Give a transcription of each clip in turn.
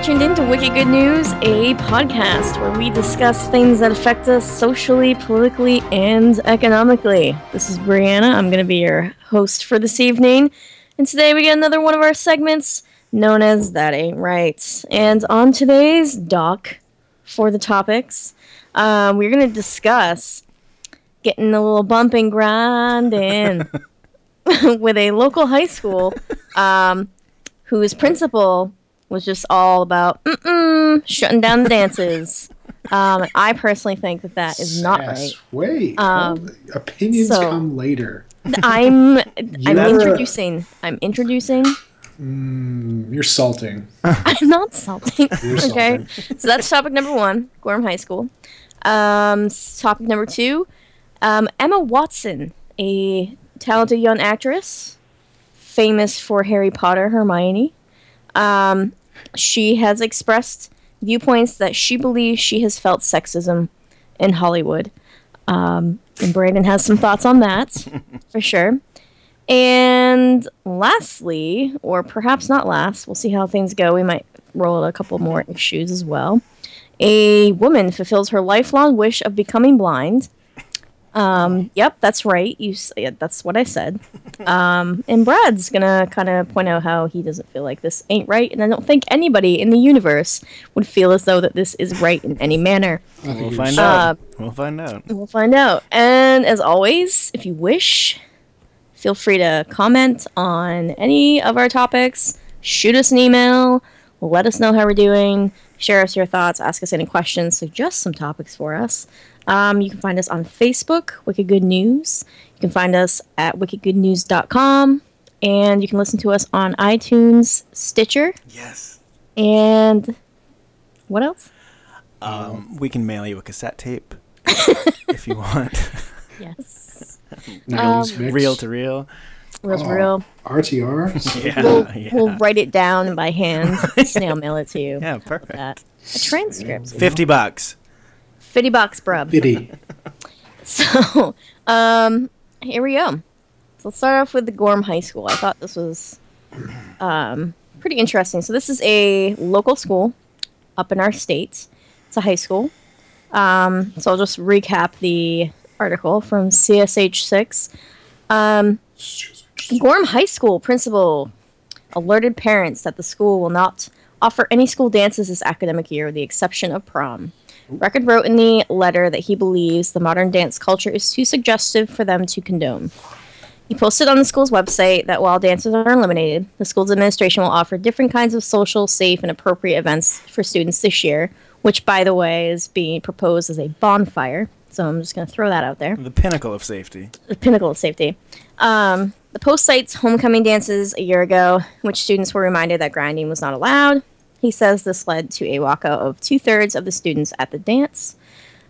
You're tuned in to Wicked Good News, a podcast where we discuss things that affect us socially, politically, and economically. This is Brianna. I'm going to be your host for this evening. And today we get another one of our segments known as That Ain't Right. And on today's doc for the topics, um, we're going to discuss getting a little bump and grind in with a local high school um, whose principal was just all about mm-mm, shutting down the dances. Um, I personally think that that is not right. Wait, Um, opinions so- come later. I'm I'm introducing. I'm introducing. Mm, you're salting. I'm not salting. You're okay, so that's topic number one, Gorham High School. Um, topic number two, um, Emma Watson, a talented young actress, famous for Harry Potter, Hermione. Um, she has expressed viewpoints that she believes she has felt sexism in Hollywood. Um, and Brandon has some thoughts on that, for sure. And lastly, or perhaps not last, we'll see how things go. We might roll out a couple more issues as well. A woman fulfills her lifelong wish of becoming blind. Um, yep, that's right. You, s- yeah, that's what I said. Um, and Brad's gonna kind of point out how he doesn't feel like this ain't right, and I don't think anybody in the universe would feel as though that this is right in any manner. We'll find Uh, out. We'll find out. We'll find out. And as always, if you wish, feel free to comment on any of our topics, shoot us an email, let us know how we're doing, share us your thoughts, ask us any questions, suggest some topics for us. Um, you can find us on Facebook, Wicked Good News. You can find us at wickedgoodnews.com. And you can listen to us on iTunes, Stitcher, Yes. and what else? Um, we can mail you a cassette tape if you want. Yes. 90s mix. Reel to reel. Real, Oh. real. RTR. Yeah. we'll, yeah. we'll write it down by hand, snail mail it to you. yeah, perfect. A transcript. 50 bucks. 50 box brub. Biddy. So, um, here we go. So let's start off with the Gorham High School. I thought this was um, pretty interesting. So this is a local school up in our state. It's a high school. Um, so I'll just recap the article from CSH6. Um, Gorham High School principal alerted parents that the school will not offer any school dances this academic year with the exception of prom. Record wrote in the letter that he believes the modern dance culture is too suggestive for them to condone. He posted on the school's website that while dances are eliminated, the school's administration will offer different kinds of social, safe, and appropriate events for students this year, which, by the way, is being proposed as a bonfire. So I'm just going to throw that out there The pinnacle of safety. the pinnacle of safety. Um, the post cites homecoming dances a year ago, which students were reminded that grinding was not allowed. He says this led to a walkout of two thirds of the students at the dance.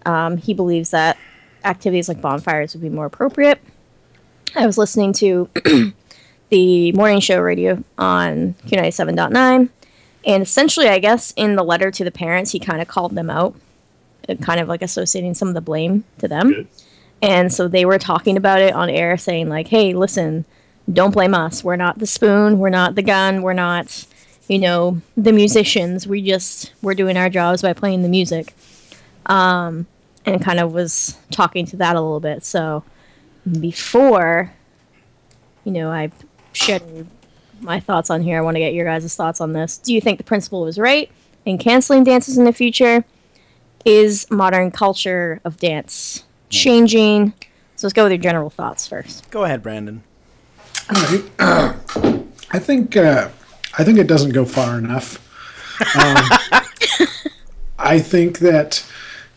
Um, he believes that activities like bonfires would be more appropriate. I was listening to the morning show radio on Q97.9, and essentially, I guess, in the letter to the parents, he kind of called them out, uh, kind of like associating some of the blame to them. Good. And so they were talking about it on air, saying, like, hey, listen, don't blame us. We're not the spoon. We're not the gun. We're not, you know, the musicians. We just, we're doing our jobs by playing the music. Um, and kind of was talking to that a little bit. So before, you know, I shared my thoughts on here, I want to get your guys' thoughts on this. Do you think the principal was right in canceling dances in the future? Is modern culture of dance changing? So let's go with your general thoughts first. Go ahead, Brandon. I think uh, I think it doesn't go far enough. Um, I think that,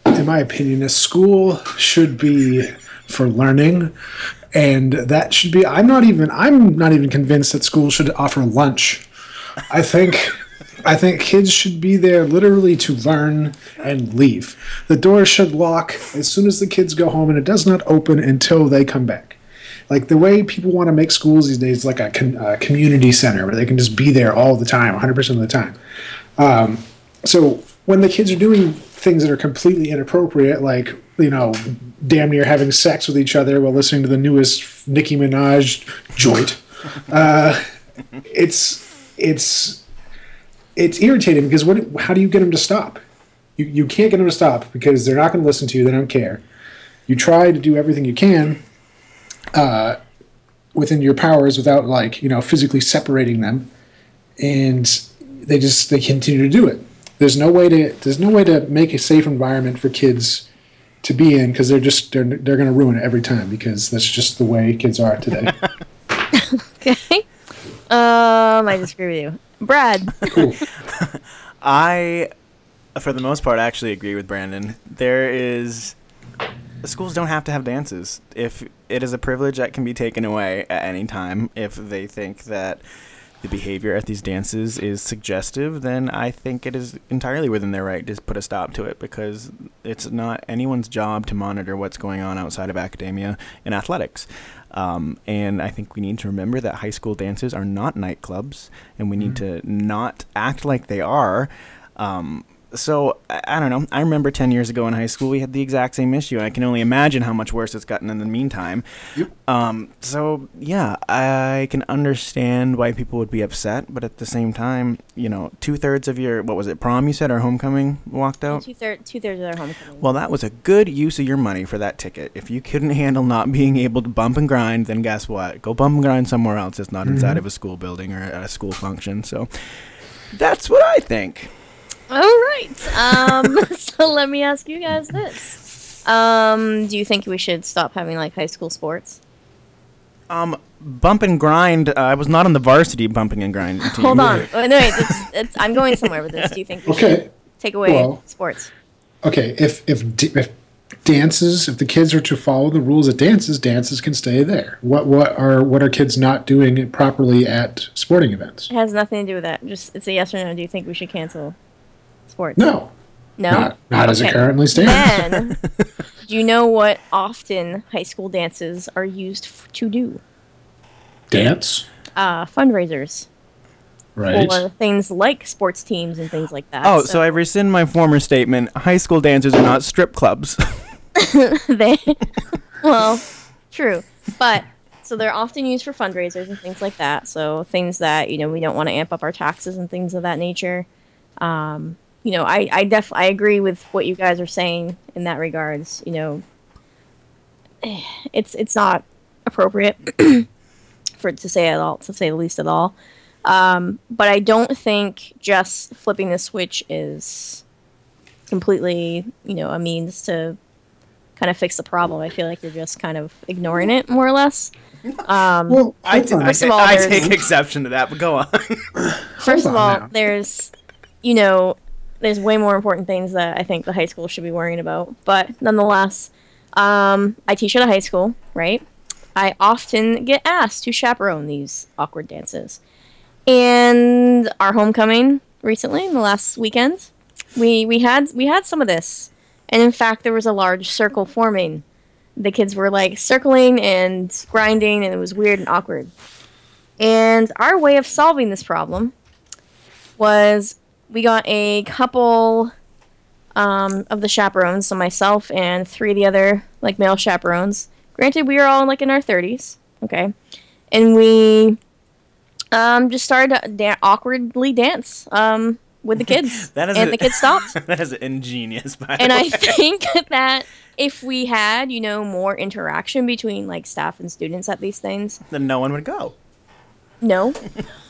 in my opinion, a school should be for learning, and that should be. I'm not even. I'm not even convinced that schools should offer lunch. I think. I think kids should be there literally to learn and leave. The door should lock as soon as the kids go home, and it does not open until they come back like the way people want to make schools these days like a, con- a community center where they can just be there all the time 100% of the time um, so when the kids are doing things that are completely inappropriate like you know damn near having sex with each other while listening to the newest nicki minaj joint uh, it's it's it's irritating because what? How do you get them to stop? You you can't get them to stop because they're not going to listen to you. They don't care. You try to do everything you can uh, within your powers without like you know physically separating them, and they just they continue to do it. There's no way to there's no way to make a safe environment for kids to be in because they're just they're they're going to ruin it every time because that's just the way kids are today. Okay. Um, I disagree with you, Brad. cool. I, for the most part, actually agree with Brandon. There is. The schools don't have to have dances. If it is a privilege that can be taken away at any time, if they think that the behavior at these dances is suggestive, then I think it is entirely within their right to put a stop to it because it's not anyone's job to monitor what's going on outside of academia and athletics. Um, and I think we need to remember that high school dances are not nightclubs, and we need to not act like they are. Um, so I, I don't know. I remember ten years ago in high school we had the exact same issue. and I can only imagine how much worse it's gotten in the meantime. Yep. Um, so yeah, I can understand why people would be upset, but at the same time, you know, two thirds of your what was it prom you said or homecoming walked out. Two thirds, two thirds of their homecoming. Well, that was a good use of your money for that ticket. If you couldn't handle not being able to bump and grind, then guess what? Go bump and grind somewhere else. It's not inside of a school building or at a school function. So that's what I think. All right. Um, so let me ask you guys this: um, Do you think we should stop having like high school sports? Um, bump and grind. Uh, I was not on the varsity bumping and grind team. Hold on. Oh, no, wait, it's, it's, I'm going somewhere with this. Do you think we Okay. should take away Well- sports? Okay. If if if dances, if the kids are to follow the rules of dances, dances can stay there. What what are what are kids not doing properly at sporting events? It has nothing to do with that. Just it's a yes or no. Do you think we should cancel sports? No, No. not not as it currently stands. Then, do you know what often high school dances are used f- to do? Dance, Uh, fundraisers right? for things like sports teams and things like that. Oh, so I rescind my former statement. High school dancers are not strip clubs. they well true but so they're often used for fundraisers and things like that so things that you know we don't want to amp up our taxes and things of that nature um, you know i i def i agree with what you guys are saying in that regards you know it's it's not appropriate for it to say at all to say the least at all um, but i don't think just flipping the switch is completely you know a means to kind of fix the problem. I feel like you're just kind of ignoring it more or less. Um, well, I, hold. I, of all, I take exception to that, but go on. first of all, now. there's, you know, there's way more important things that I think the high school should be worrying about. But nonetheless, um, I teach at a high school, right? I often get asked to chaperone these awkward dances. And our homecoming recently, in the last weekend, we we had we had some of this. And in fact, there was a large circle forming. The kids were like circling and grinding, and it was weird and awkward. And our way of solving this problem was we got a couple um, of the chaperones, so myself and three of the other like male chaperones. Granted, we were all like in our thirties, okay, and we um, just started to da- awkwardly dance um, with the kids, That is and a- the kids stopped. that is ingenious, by and I think that if we had, you know, more interaction between like staff and students at these things, then no one would go. No,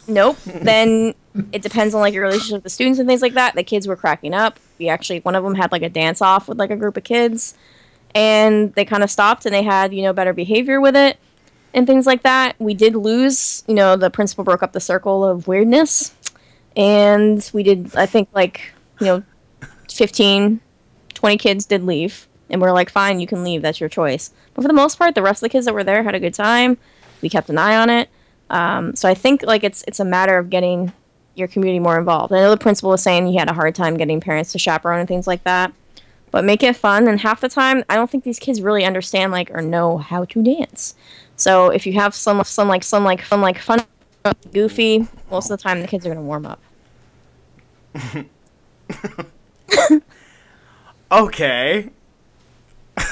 nope. Then it depends on like your relationship with the students and things like that. The kids were cracking up. We actually one of them had like a dance off with like a group of kids, and they kind of stopped and they had you know better behavior with it and things like that. We did lose, you know, the principal broke up the circle of weirdness, and we did I think like you know 15, 20 kids did leave, and we're like, fine, you can leave. That's your choice. But for the most part, the rest of the kids that were there had a good time. We kept an eye on it. Um, so I think like it's it's a matter of getting your community more involved. I know the principal was saying he had a hard time getting parents to chaperone and things like that. But make it fun, and half the time, I don't think these kids really understand like or know how to dance. So if you have some some like some like fun like fun goofy, most of the time the kids are gonna warm up. Okay.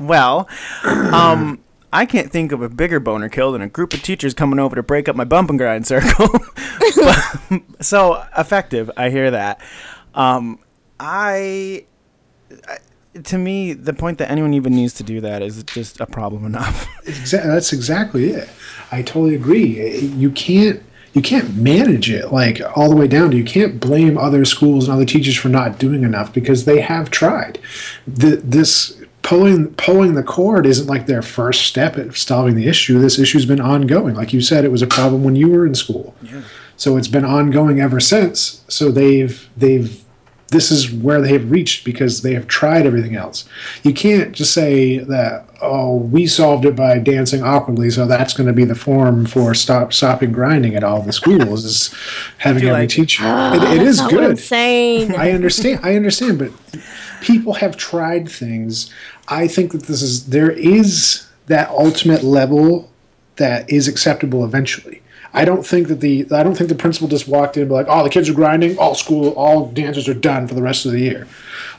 well, um, I can't think of a bigger boner kill than a group of teachers coming over to break up my bump and grind circle. but, so effective, I hear that. Um, I, I, to me, the point that anyone even needs to do that is just a problem enough. That's exactly it. I totally agree. You can't you can't manage it like all the way down you can't blame other schools and other teachers for not doing enough because they have tried. The, this pulling pulling the cord isn't like their first step at solving the issue. This issue's been ongoing. Like you said, it was a problem when you were in school. Yeah. So it's been ongoing ever since. So they've they've this is where they have reached because they have tried everything else. You can't just say that oh we solved it by dancing awkwardly, so that's going to be the form for stop stopping grinding at all the schools is having Do every like- teacher. Oh, it, it that's is not What I'm good. saying. I understand. I understand, but people have tried things. I think that this is there is that ultimate level that is acceptable eventually. I don't think that the I don't think the principal just walked in and be like, "Oh, the kids are grinding. All school, all dancers are done for the rest of the year."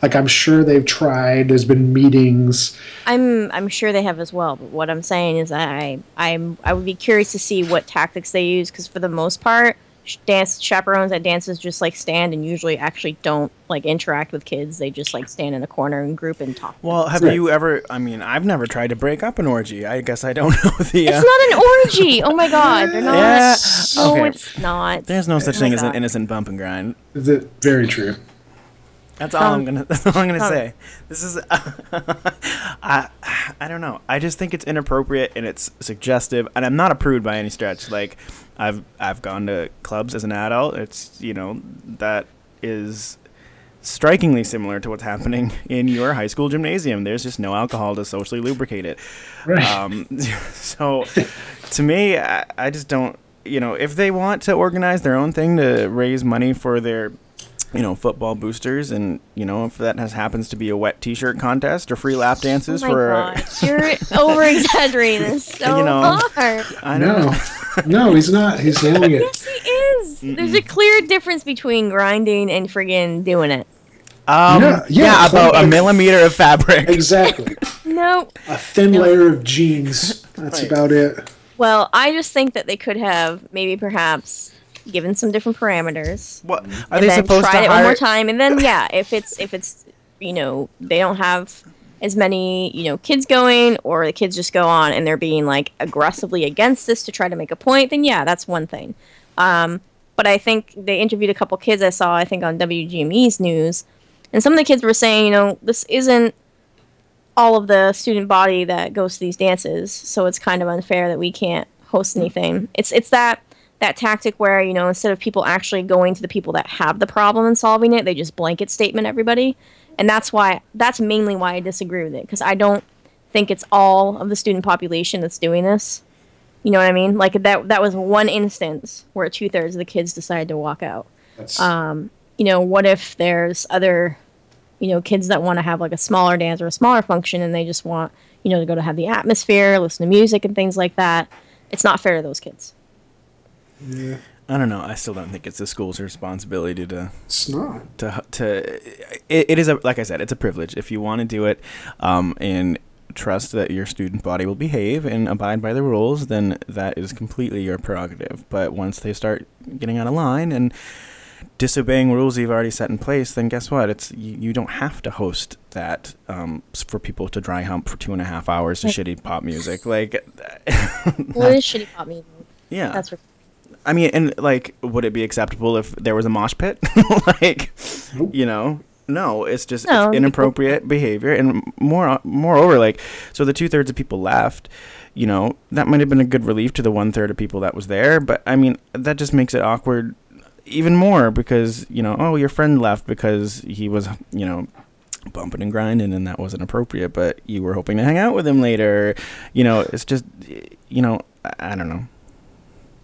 Like I'm sure they've tried. There's been meetings. I'm I'm sure they have as well. But what I'm saying is I I'm I would be curious to see what tactics they use because for the most part, dance chaperones at dances just like stand and usually actually don't like interact with kids. They just like stand in a corner and group and talk. Well, have Right. you ever? I mean, I've never tried to break up an orgy. I guess I don't know the. Uh, It's not an orgy. Oh my god, they're not. Yeah, No, okay. it's not. There's no such Oh my thing as an innocent bump and grind. The, very true. That's all I'm Um, gonna. That's all I'm gonna say. This is. I. I don't know. I just think it's inappropriate and it's suggestive, and I'm not approved by any stretch. Like, I've I've gone to clubs as an adult. It's you know that is strikingly similar to what's happening in your high school gymnasium. There's just no alcohol to socially lubricate it. Right. Um, so, to me, I, I just don't. You know, if they want to organize their own thing to raise money for their, you know, football boosters, and you know, if that has happens to be a wet T-shirt contest or free lap dances oh my for, god, you're over exaggerating this so You know, hard. I know. no, no, he's not. He's nailing it. Yes, he is. There's a clear difference between grinding and friggin' doing it. Um, Yeah, yeah, yeah, about a millimeter of fabric. Exactly. No. A thin layer of jeans. That's Right. about it. Well, I just think that they could have maybe perhaps given some different parameters. What are and they then supposed tried to it one more time, and then yeah, if it's if it's you know they don't have as many you know kids going, or the kids just go on and they're being like aggressively against this to try to make a point, then yeah, that's one thing. Um, but I think they interviewed a couple kids I saw I think on WGME's news, and some of the kids were saying you know this isn't all of the student body that goes to these dances, so it's kind of unfair that we can't host anything. It's it's that that tactic where you know instead of people actually going to the people that have the problem and solving it, they just blanket statement everybody, and that's why that's mainly why I disagree with it because I don't think it's all of the student population that's doing this. You know what I mean? Like that that was one instance where two thirds of the kids decided to walk out um, you know, what if there's other, you know, kids that want to have like a smaller dance or a smaller function and they just want, you know, to go to have the atmosphere, listen to music and things like that. It's not fair to those kids. Yeah, I don't know. I still don't think it's the school's responsibility to it's not. to to. It, it is a like I said, it's a privilege if you want to do it, um, and trust that your student body will behave and abide by the rules. Then that is completely your prerogative. But once they start getting out of line and disobeying rules you've already set in place, then guess what? It's you, you don't have to host that um, for people to dry hump for two and a half hours to shitty pop music. Like, Well, it is shitty pop music. yeah, That's what, I mean, and like, would it be acceptable if there was a mosh pit? like, Nope. you know, no. It's just No, it's inappropriate behavior, and more, moreover, like, so the two thirds of people left. You know, that might have been a good relief to the one third of people that was there, but I mean, that just makes it awkward even more because you know, oh, your friend left because he was, you know. Bumping and grinding, and that wasn't appropriate. But you were hoping to hang out with him later. You know, it's just, you know, I, I don't know.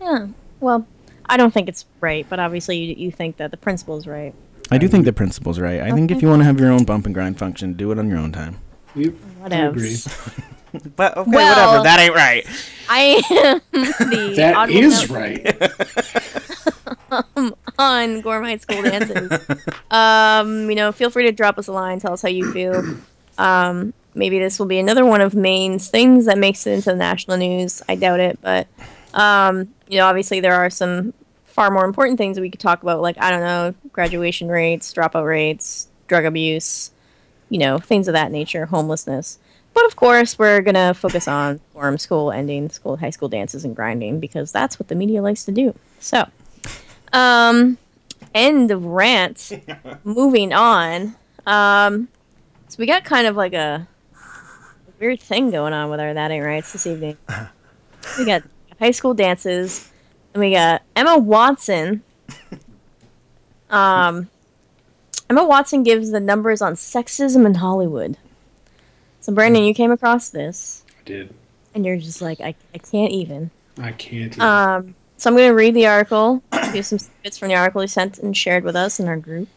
yeah. Well, I don't think it's right, but obviously you, you think that the principal's right. I do think the principle's right. I think if you want to have your own bump and grind function, do it on your own time. Yep. I Whatever. agree. But okay, Well- whatever. That ain't right. I am the That odd is one out right. on Gorham High School dances. um, you know, feel free to drop us a line, tell us how you feel. Um, maybe this will be another one of Maine's things that makes it into the national news. I doubt it, but um, you know, obviously there are some far more important things that we could talk about, like I don't know, graduation rates, dropout rates, drug abuse, you know, things of that nature, homelessness. But of course, we're gonna focus on form school ending, school, high school dances, and grinding because that's what the media likes to do. So, um, end of rant. Moving on. Um, so we got kind of like a weird thing going on with our that ain't rights this evening. We got high school dances, and we got Emma Watson. Um, Emma Watson gives the numbers on sexism in Hollywood. So Brandon, you came across this, I did. and you're just like, I, I can't even. I can't. Even. Um, so I'm going to read the article, do some snippets from the article he sent and shared with us in our group.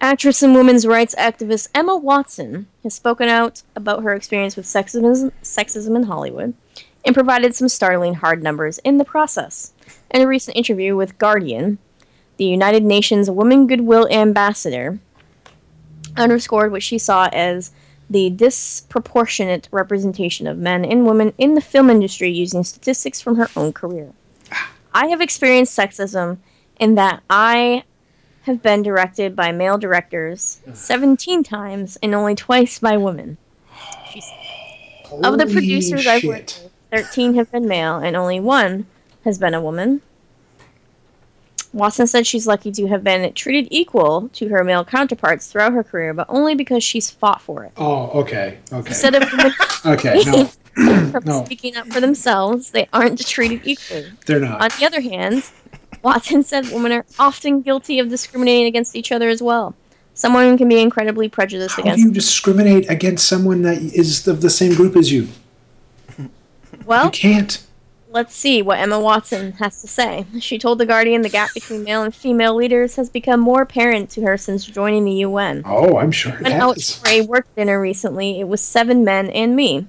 Actress and women's rights activist Emma Watson has spoken out about her experience with sexism, sexism in Hollywood and provided some startling hard numbers in the process. In a recent interview with Guardian, the United Nations Women Goodwill Ambassador underscored what she saw as the disproportionate representation of men and women in the film industry using statistics from her own career. I have experienced sexism in that I have been directed by male directors 17 times and only twice by women. She said. Of the producers I've worked with, 13 have been male and only one has been a woman. Watson said she's lucky to have been treated equal to her male counterparts throughout her career, but only because she's fought for it. Oh, okay, okay, Instead of okay. No, No. speaking up for themselves, they aren't treated equally. they're not. On the other hand, Watson said women are often guilty of discriminating against each other as well. Someone can be incredibly prejudiced against How do you discriminate against someone that is of the same group as you? Well, You can't. let's see what Emma Watson has to say. She told The Guardian the gap between male and female leaders has become more apparent to her since joining the UN. Oh, I'm sure it has. for a work dinner recently. It was seven men and me.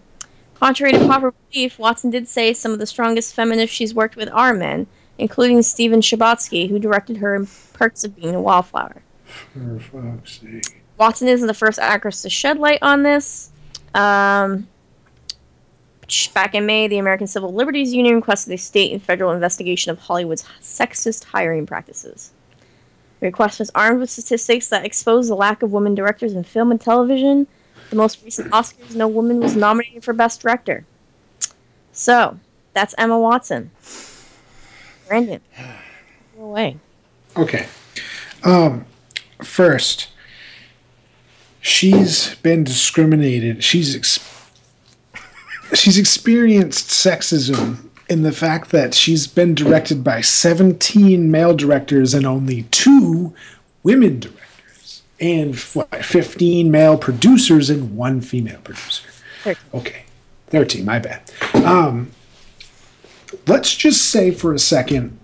Contrary to popular belief, Watson did say some of the strongest feminists she's worked with are men, including Stephen Chbosky, who directed her in Perks of Being a Wallflower. For fuck's sake. Watson isn't the first actress to shed light on this. Um, back in May, the American Civil Liberties Union requested a state and federal investigation of Hollywood's sexist hiring practices. The request was armed with statistics that expose the lack of women directors in film and television. The most recent Oscars, no woman was nominated for Best Director. So, that's Emma Watson. Brandon, go away. Okay. Um, first, she's been discriminated. She's ex- she's experienced sexism in the fact that she's been directed by 17 male directors and only two women directors, and what, 15 male producers and one female producer. Okay, 13. My bad. Um, let's just say for a second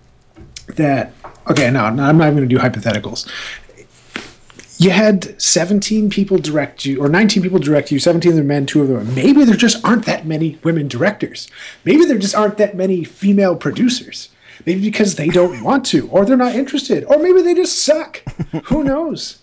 that okay no, no i'm not even going to do hypotheticals you had 17 people direct you or 19 people direct you 17 of them men two of them. Are maybe there just aren't that many women directors. Maybe there just aren't that many female producers. Maybe because they don't want to or they're not interested or maybe they just suck. Who knows?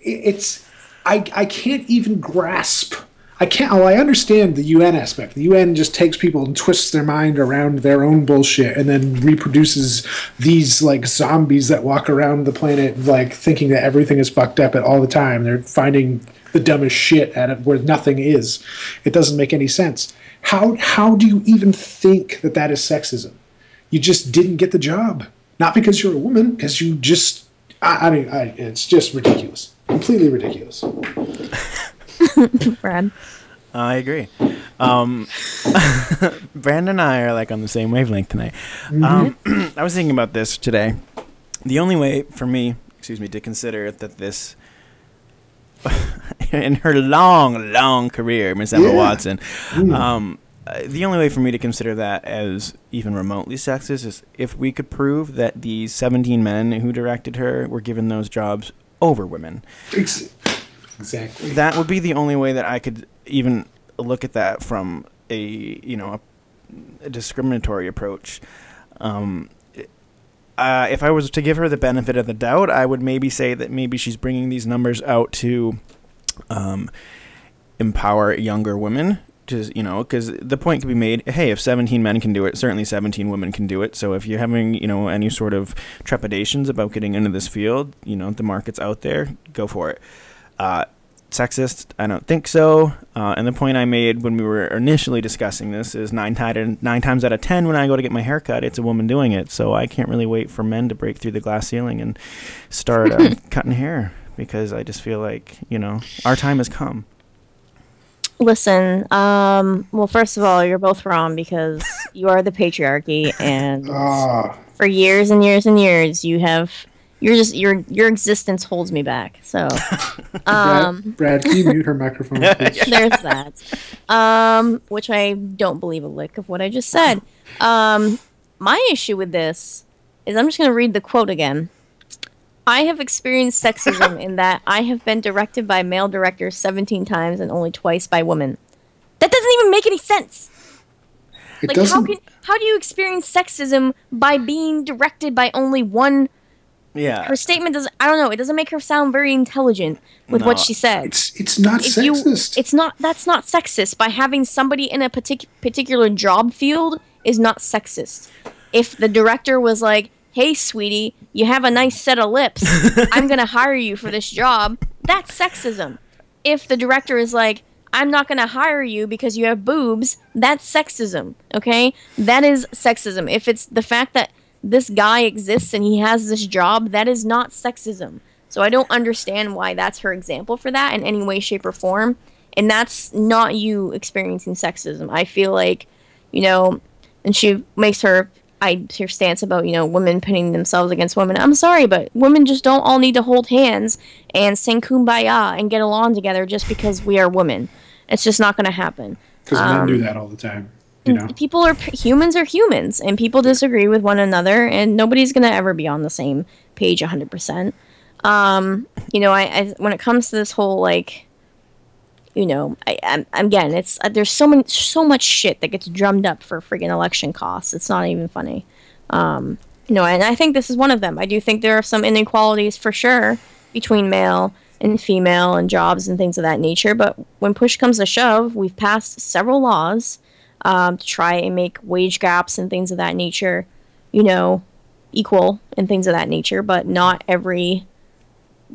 It's I, I can't even grasp I can't. Oh, I understand the UN aspect. The UN just takes people and twists their mind around their own bullshit, and then reproduces these like zombies that walk around the planet, like thinking that everything is fucked up at all the time. They're finding the dumbest shit at it where nothing is. It doesn't make any sense. How how do you even think that that is sexism? You just didn't get the job, not because you're a woman, because you just. I, I mean, I, it's just ridiculous, completely ridiculous. Brad. I agree. Um, Brandon and I are like on the same wavelength tonight. Um, I was thinking about this today. The only way for me, excuse me, to consider that this, in her long, long career, Miss Emma Yeah. Watson, um, uh, the only way for me to consider that as even remotely sexist is if we could prove that these 17 men who directed her were given those jobs over women Ex- Exactly. that would be the only way that I could even look at that from a you know a, a discriminatory approach. Um, uh, if I was to give her the benefit of the doubt, I would maybe say that maybe she's bringing these numbers out to um, empower younger women. Just you know, because the point could be made. Hey, if 17 men can do it, certainly 17 women can do it. So if you're having you know any sort of trepidations about getting into this field, you know the market's out there. Go for it. Uh, sexist? I don't think so. Uh, and the point I made when we were initially discussing this is nine, ti- nine times out of ten when I go to get my hair cut, it's a woman doing it. So I can't really wait for men to break through the glass ceiling and start uh, cutting hair because I just feel like you know our time has come. Listen, um, well, first of all, you're both wrong because you are the patriarchy, and Ah, for years and years and years, you have you're just your your existence holds me back. So, um, Brad, Brad, can you mute her microphone, please? there's that. Um, which I don't believe a lick of what I just said. Um, my issue with this is I'm just going to read the quote again. I have experienced sexism in that I have been directed by male directors 17 times and only twice by women. That doesn't even make any sense. It Like doesn't. can how do you experience sexism by being directed by only one Yeah. her statement doesn't I don't know, it doesn't make her sound very intelligent with what she said. It's it's not if you sexist. it's not that's not sexist. By having somebody in a partic- particular job field is not sexist. If the director was like hey sweetie you have a nice set of lips. I'm gonna hire you for this job that's sexism. If the director is like i'm not gonna hire you because you have boobs that's sexism okay? That is sexism. If it's the fact that this guy exists and he has this job that is not sexism so I don't understand why that's her example for that in any way, shape, or form. And that's not you experiencing sexism. I feel like, you know, and she makes her I her stance about you know women pitting themselves against women. I'm sorry, but women just don't all need to hold hands and sing kumbaya and get along together just because we are women. It's just not going to happen. Because um, men do that all the time. You know. People are humans are humans, and people disagree with one another, and nobody's going to ever be on the same page 100. percent um you know I, I when it comes to this whole like you know I, I'm, again it's uh, there's so much so much shit that gets drummed up for friggin' election costs it's not even funny um you know and i think this is one of them i do think there are some inequalities for sure between male and female and jobs and things of that nature but when push comes to shove we've passed several laws um, to try and make wage gaps and things of that nature you know equal and things of that nature but not every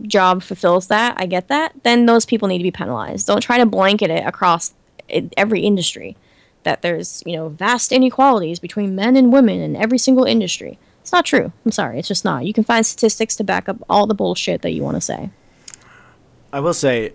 job fulfills that, I get that, then those people need to be penalized. Don't try to blanket it across every industry that there's, you know, vast inequalities between men and women in every single industry. It's not true. I'm sorry, it's just not. You can find statistics to back up all the bullshit that you want to say. I will say,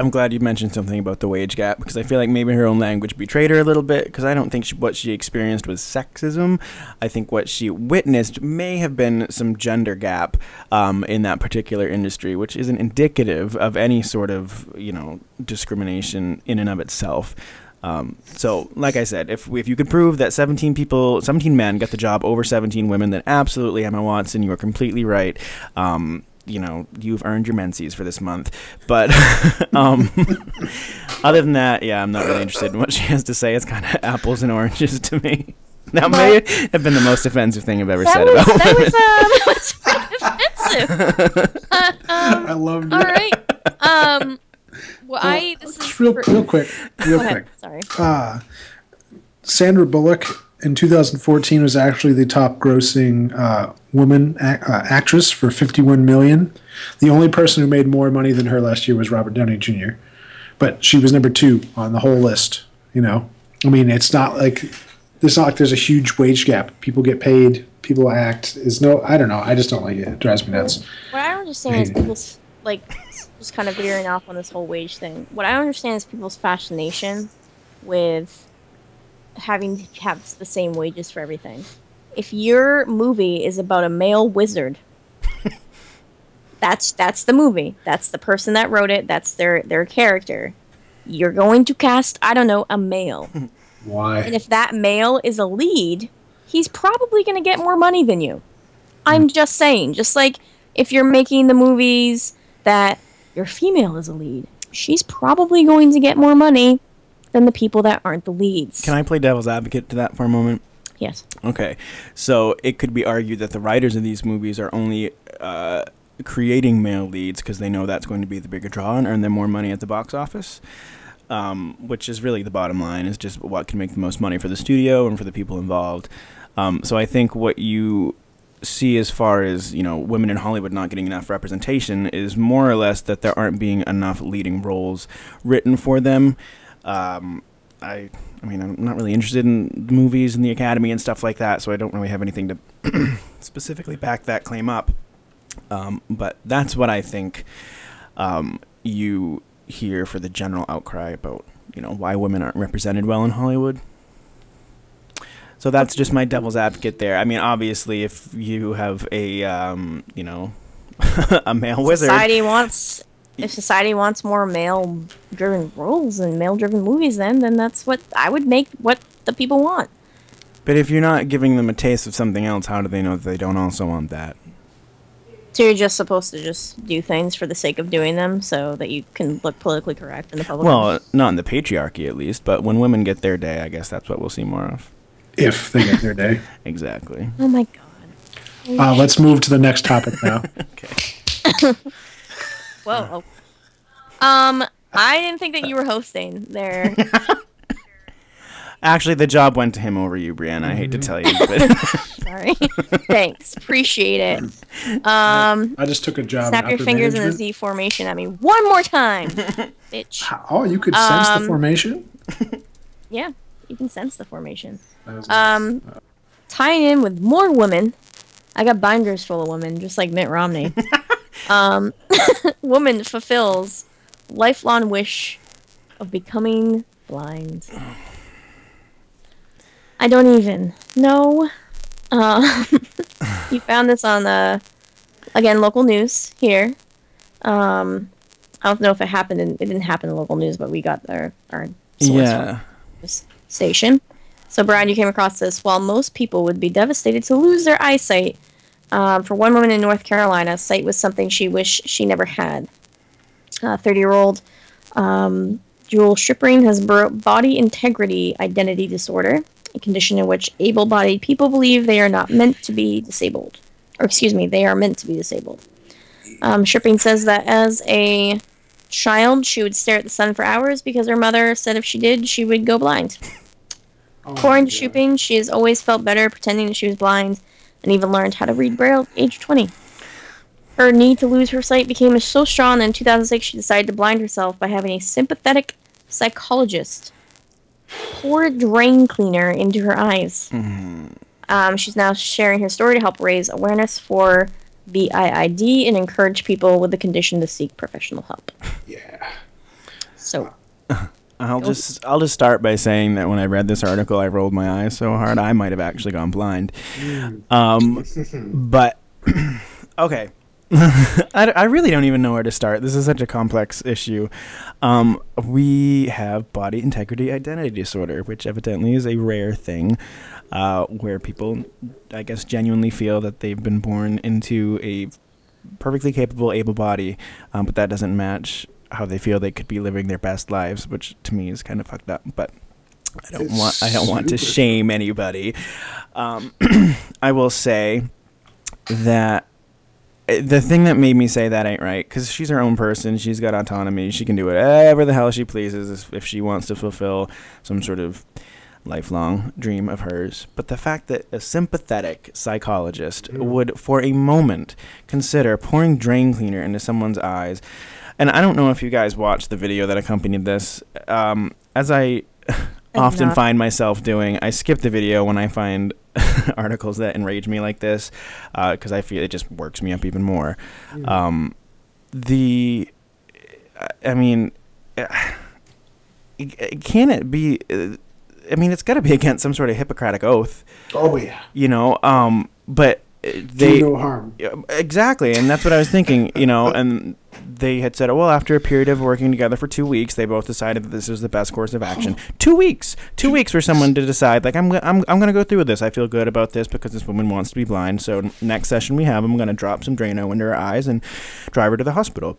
I'm glad you mentioned something about the wage gap because I feel like maybe her own language betrayed her a little bit because I don't think she, what she experienced was sexism. I think what she witnessed may have been some gender gap um, in that particular industry, which isn't indicative of any sort of you know discrimination in and of itself. Um, so, like I said, if if you could prove that 17 people, 17 men got the job over 17 women, then absolutely, Emma Watson, you are completely right. Um, you know, you've earned your menses for this month. But um, other than that, yeah, I'm not really interested in what she has to say. It's kind of apples and oranges to me. That may have been the most offensive thing I've ever said was, about that women. was, uh, that was pretty offensive. I loved it. All right. Um, well, I, this is Just real, for- real quick, real Go quick. ahead. Sorry. Sandra Bullock in 2014 was actually the top grossing uh, woman ac- uh, actress for 51 million. The only person who made more money than her last year was Robert Downey Jr. But she was number two on the whole list. You know, I mean, it's not like it's not like there's a huge wage gap. People get paid. People act. Is no. I don't know. I just don't like it. It drives me nuts. What I don't understand is people's like just kind of veering off on this whole wage thing. What I don't understand is people's fascination with having to have the same wages for everything. If your movie is about a male wizard, that's that's the movie. That's the person that wrote it. That's their their character. You're going to cast I don't know a male. Why? And if that male is a lead, he's probably going to get more money than you. I'm hmm. just saying, just like if you're making the movies that your female is a lead, she's probably going to get more money than the people that aren't the leads. Can I play devil's advocate to that for a moment? Yes. Okay, so it could be argued that the writers of these movies are only uh, creating male leads because they know that's going to be the bigger draw and earn them more money at the box office. um, which is really the bottom line, is just what can make the most money for the studio and for the people involved. Um, so I think what you see as far as you know women in Hollywood not getting enough representation is more or less that there aren't being enough leading roles written for them. Um, I I mean I'm not really interested in movies and the Academy and stuff like that, so I don't really have anything to specifically back that claim up. Um, but that's what I think um, you hear for the general outcry about you know why women aren't represented well in Hollywood. So that's just my devil's advocate there. I mean, obviously, if you have a um, you know a male wizard, Society wants if society wants more male driven roles and male driven movies then then that's what I would make what the people want. but if you're not giving them a taste of something else, how do they know that they don't also want that? So you're just supposed to just do things for the sake of doing them so that you can look politically correct in the public. Well, not in the patriarchy at least, but when women get their day, I guess that's what we'll see more of. If they get their day. Exactly. oh my god. Uh, let's move to the next topic now. Okay. Whoa. Um, I didn't think that you were hosting there. Actually, the job went to him over you, Brianna. I hate to tell you, but Sorry. Thanks. Appreciate it. Um, I just took a job. snap your upper fingers in the. Z formation at me one more time, bitch. Oh, you could sense Um, the formation. Yeah, you can sense the formation. That was Um, tying in with more women, I got binders full of women, just like Mitt Romney. Um, woman fulfills lifelong wish of becoming blind. I don't even know. Uh, you found this on uh, again local news here. Um, I don't know if it happened. In, it didn't happen in local news, but we got our our yeah. station. So, Brian, you came across this. While most people would be devastated to lose their eyesight, um, for one woman in North Carolina, sight was something she wished she never had. 30 year old um, Jewel Stripling has bro- body integrity identity disorder, a condition in which able bodied people believe they are not meant to be disabled. Or, excuse me, they are meant to be disabled. Um, Stripling says that as a child, she would stare at the sun for hours because her mother said if she did, she would go blind. Oh, According to. Shuping, she has always felt better pretending that she was blind and even learned how to read Braille at age 20. Her need to lose her sight became so strong that in 2006 she decided to blind herself by having a sympathetic psychologist pour a drain cleaner into her eyes. Um, she's now sharing her story to help raise awareness for BIID and encourage people with the condition to seek professional help. Yeah. So, I'll just I'll just start by saying that when I read this article, I rolled my eyes so hard I might have actually gone blind. Um, but okay, I, I really don't even know where to start. This is such a complex issue. Um, we have body integrity identity disorder, which evidently is a rare thing, uh, where people, I guess, genuinely feel that they've been born into a perfectly capable, able body, um, but that doesn't match how they feel they could be living their best lives, which to me is kind of fucked up. But I don't It's want I don't want to shame anybody. Um, I will say that uh, the thing that made me say that ain't right because she's her own person. She's got autonomy. She can do whatever the hell she pleases if she wants to fulfill some sort of lifelong dream of hers. But the fact that a sympathetic psychologist would, for a moment, consider pouring drain cleaner into someone's eyes, and I don't know if you guys watched the video that accompanied this. Um, as I often not. find myself doing, I skip the video when I find articles that enrage me like this because I feel it just works me up even more. Um, the, I mean, can it be? uh, I mean, it's got to be against some sort of Hippocratic oath, Oh yeah. you know. Um, but uh, they Do no harm. exactly, and that's what I was thinking, you know. And they had said, oh, well, after a period of working together for two weeks, they both decided that this was the best course of action. two weeks, two weeks for someone to decide, like, I'm, I'm, I'm gonna go through with this. I feel good about this because this woman wants to be blind. So next session we have, I'm gonna drop some Drano into her eyes and drive her to the hospital.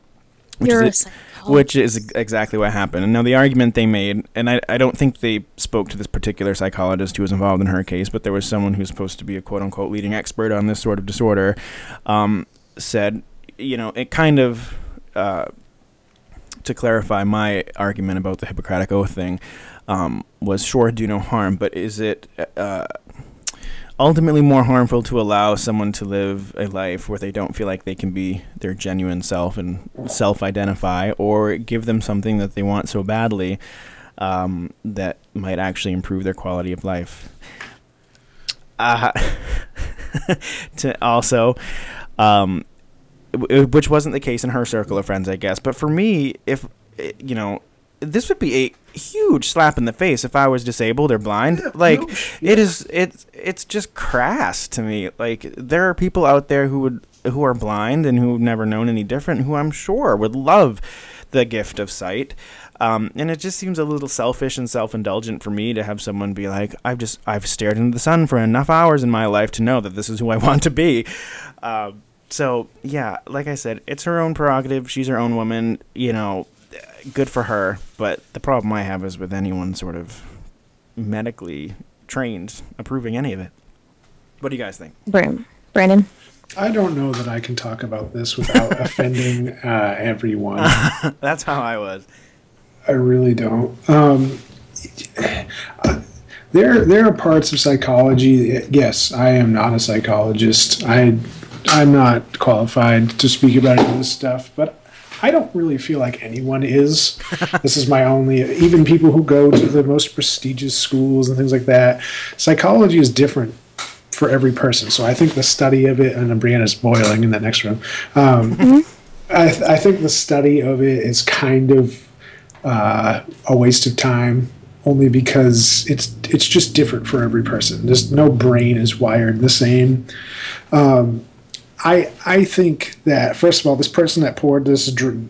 Which you're a is, which is exactly what happened. And now the argument they made, and I, I don't think they spoke to this particular psychologist who was involved in her case, but there was someone who's supposed to be a quote unquote leading expert on this sort of disorder, um, said, you know, it kind of uh, to clarify my argument about the Hippocratic Oath thing, um, was sure do no harm, but is it uh, ultimately more harmful to allow someone to live a life where they don't feel like they can be their genuine self and self-identify, or give them something that they want so badly um, that might actually improve their quality of life? Uh, to also, um, which wasn't the case in her circle of friends, I guess. But for me, if eh, you know, this would be a huge slap in the face if I was disabled or blind. Yeah, like no sh- it is, it's it's just crass to me. Like there are people out there who would who are blind and who've never known any different, who I'm sure would love the gift of sight. Um, and it just seems a little selfish and self-indulgent for me to have someone be like, "I've just I've stared into the sun for enough hours in my life to know that this is who I want to be." Uh, so yeah, like I said, it's her own prerogative. She's her own woman. You know, good for her. But the problem I have is with anyone sort of medically trained approving any of it. What do you guys think? Bram- Brandon. I don't know that I can talk about this without offending uh, everyone. That's how I was. I really don't. Um, there, there are parts of psychology. Yes, I am not a psychologist. I, I'm not qualified to speak about any of this stuff. But I don't really feel like anyone is. this is my only. Even people who go to the most prestigious schools and things like that, psychology is different for every person. So I think the study of it, and Brianna's boiling in that next room. Um, I, th- I think the study of it is kind of uh, a waste of time only because it's it's just different for every person. There's no brain is wired the same. Um, I I think that first of all, this person that poured this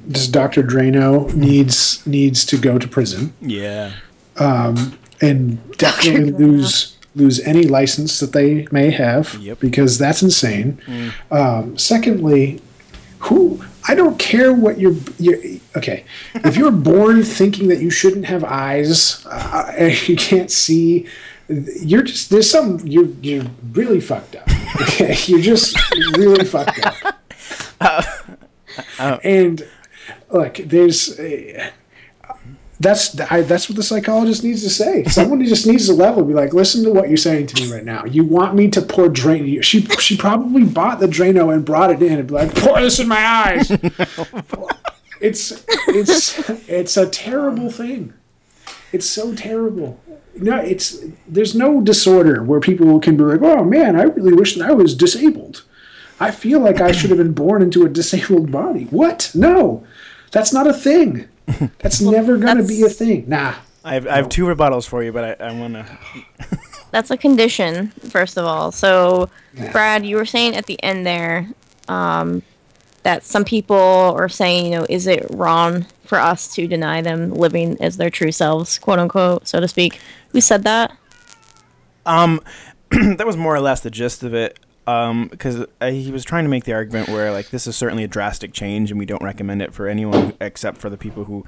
this Dr. Drano needs needs to go to prison Yeah. and definitely lose lose any license that they may have Yep. because that's insane. Um, secondly, who I don't care what you're, you're okay. If you're born thinking that you shouldn't have eyes, uh, and you can't see, you're just there's some you're you're really fucked up. Okay, you're just really fucked up. Uh, uh, uh. And look, there's. Uh, that's I, that's what the psychologist needs to say. Someone just needs to level, be like, listen to what you're saying to me right now. You want me to pour Drano? She she probably bought the Drano and brought it in and be like, pour this in my eyes. it's it's it's a terrible thing. It's so terrible. No, it's there's no disorder where people can be like, oh man, I really wish that I was disabled. I feel like I should have been born into a disabled body. What? No, that's not a thing. That's never gonna be a thing. Nah. I have, I have two rebuttals for you, but I, I want to. That's a condition, first of all. So, Yeah. Brad, you were saying at the end there um, that some people are saying, you know, is it wrong for us to deny them living as their true selves, quote unquote, so to speak? Who said that? Um, that was more or less the gist of it. Um, because he was trying to make the argument where like this is certainly a drastic change, and we don't recommend it for anyone except for the people who,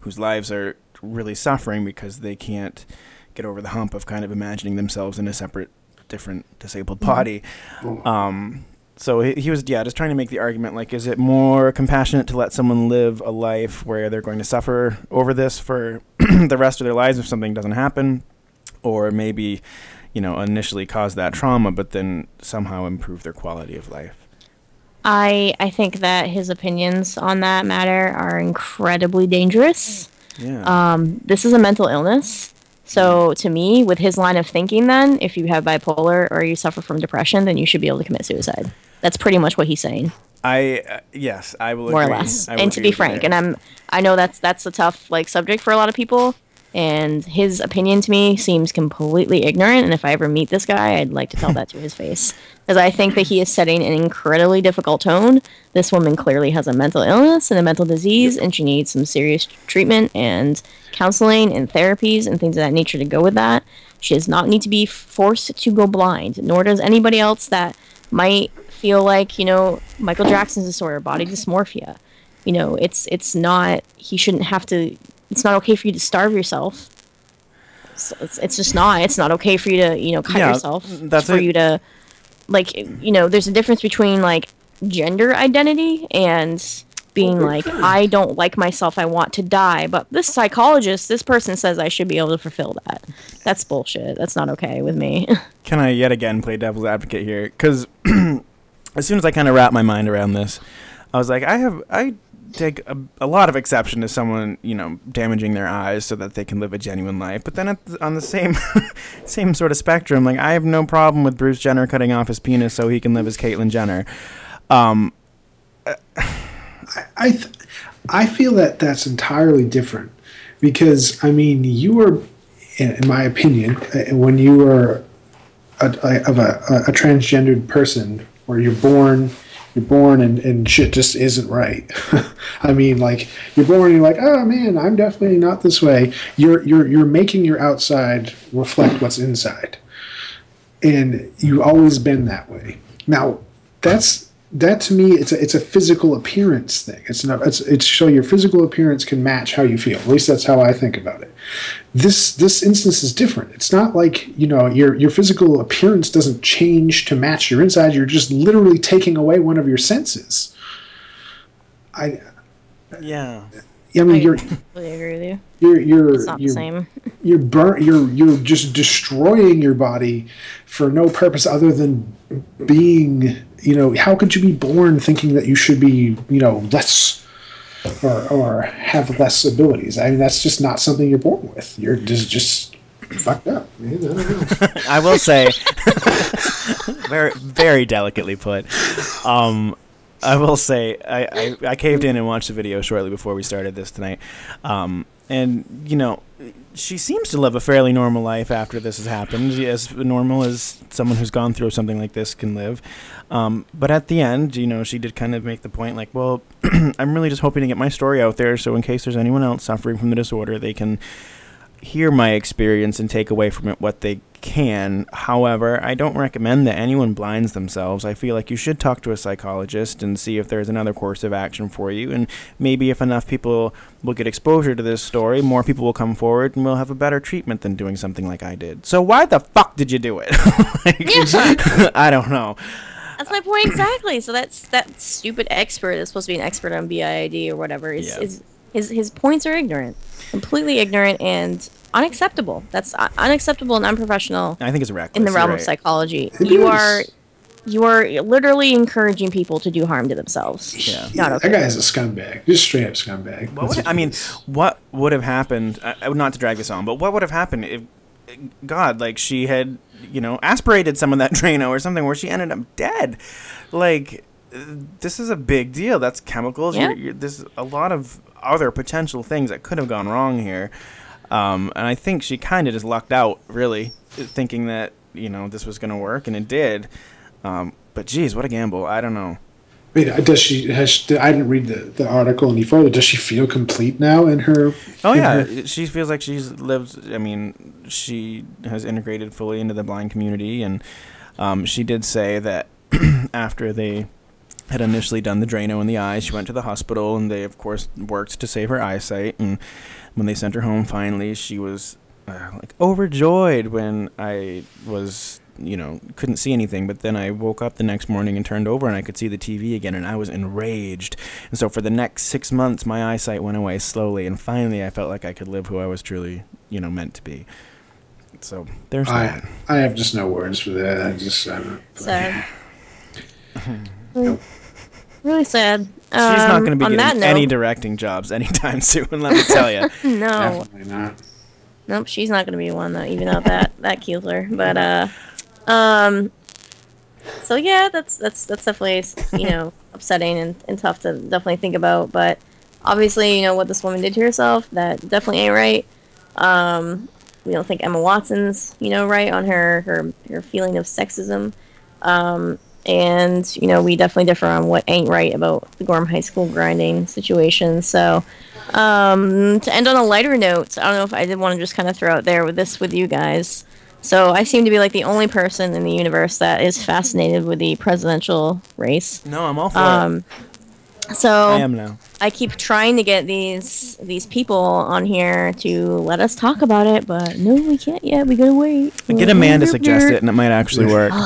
whose lives are really suffering because they can't get over the hump of kind of imagining themselves in a separate, different disabled body. Um, so he, he was yeah just trying to make the argument like is it more compassionate to let someone live a life where they're going to suffer over this for the rest of their lives if something doesn't happen or maybe you know initially cause that trauma but then somehow improve their quality of life I I think that his opinions on that matter are incredibly dangerous. yeah Um, this is a mental illness. So to me, with his line of thinking, then if you have bipolar or you suffer from depression, then you should be able to commit suicide. That's pretty much what he's saying, i uh, yes i will more or less. And to be frank, there. and I'm I know that's that's a tough like subject for a lot of people. And his opinion to me seems completely ignorant. And if I ever meet this guy, I'd like to tell that to his face. Because I think that he is setting an incredibly difficult tone. This woman clearly has a mental illness and a mental disease, and she needs some serious treatment and counseling and therapies and things of that nature to go with that. She does not need to be forced to go blind, nor does anybody else that might feel like, you know, Michael Jackson's disorder, body dysmorphia. You know, it's it's not he shouldn't have to it's not okay for you to starve yourself. It's, it's, it's just not. It's not okay for you to, you know, cut Yeah, yourself. Mm, that's It's for it. you to like you know, there's a difference between like gender identity and being like, I don't like myself, I want to die. But this psychologist, this person says I should be able to fulfill that. That's bullshit. That's not okay with me. Can I yet again play devil's advocate here? Because as soon as I kind of wrap my mind around this, I was like, I have I take a, a lot of exception to someone you know damaging their eyes so that they can live a genuine life. But then the, on the same same sort of spectrum, like I have no problem with Bruce Jenner cutting off his penis so he can live as Caitlyn Jenner. Um, I th- I feel that that's entirely different because I mean you are, in, in my opinion, uh, when you are a, a, of a, a transgendered person where you're born. You're born and, and shit just isn't right. I mean, like you're born and you're like, oh man, I'm definitely not this way. You're you're you're making your outside reflect what's inside, and you've always been that way. Now, that's that to me it's a, it's a physical appearance thing it's not it's it's so your physical appearance can match how you feel at least that's how i think about it this this instance is different it's not like you know your your physical appearance doesn't change to match your inside you're just literally taking away one of your senses i yeah. i mean I you're completely agree with you. you're you're It's not you're, same. you're burn you're you're just destroying your body for no purpose other than being you know how could you be born thinking that you should be you know less or or have less abilities i mean that's just not something you're born with you're just just fucked up. I. I will say, very very delicately put. Um, I will say I, I, I caved in and watched the video shortly before we started this tonight, um, and you know she seems to live a fairly normal life after this has happened, as normal as someone who's gone through something like this can live. Um, but at the end, you know, she did kind of make the point like, well, I'm really just hoping to get my story out there, so in case there's anyone else suffering from the disorder, they can hear my experience and take away from it what they can. However, I don't recommend that anyone blinds themselves. I feel like you should talk to a psychologist and see if there's another course of action for you. And maybe if enough people will get exposure to this story, more people will come forward and we'll have a better treatment than doing something like I did. So why the fuck did you do it? Like, I don't know. That's my point exactly. So that's that stupid expert that's supposed to be an expert on BIID or whatever. Is, Yeah. is his his points are ignorant, completely ignorant and unacceptable. That's un- unacceptable and unprofessional I think it's reckless. in the you're realm of psychology. It you is. are you are literally encouraging people to do harm to themselves. Yeah. Not okay. that guy's a scumbag just straight up scumbag What would, I mean, what would have happened? I, I would not to drag this on, but what would have happened if, God, like she had, you know, aspirated some of that Drano or something, where she ended up dead? Like, this is a big deal. That's chemicals. Yeah. You're, you're, there's a lot of other potential things that could have gone wrong here, um, and I think she kind of just lucked out, really, thinking that you know this was going to work, and it did. Um, but geez, what a gamble! I don't know. Wait, uh, does she has she, I didn't read the, the article any further. Does she feel complete now in her? Oh in yeah, her- she feels like she's lived. I mean, she has integrated fully into the blind community, and um, she did say that after they had initially done the Drano in the eye, she went to the hospital, and they of course worked to save her eyesight. And when they sent her home, finally, she was uh, like overjoyed when I was. You know, couldn't see anything, but then I woke up the next morning and turned over and I could see the TV again, and I was enraged. And so for the next six months, my eyesight went away slowly, and finally, I felt like I could live who I was truly, you know, meant to be. So there's that. I I have just no words for that. I just I don't, Sad. really sad. She's not Um, going to be getting that any directing jobs anytime soon. Let me tell you. no. definitely not. Nope, she's not gonna be one though. even though that that her. But uh um so yeah, that's that's that's definitely you know, upsetting and, and tough to definitely think about. But obviously, you know, what this woman did to herself, that definitely ain't right. Um we don't think Emma Watson's, you know, right on her her, her feeling of sexism. Um and, you know, we definitely differ on what ain't right about the Gorham High School grinding situation. So um, to end on a lighter note, I don't know if I did want to just kind of throw out there with this with you guys. So I seem to be like the only person in the universe that is fascinated with the presidential race. No, I'm all for Um, it. so I am now. I keep trying to get these these people on here to let us talk about it, but no, we can't yet. We gotta wait. Get Amanda to suggest it, and it might actually work.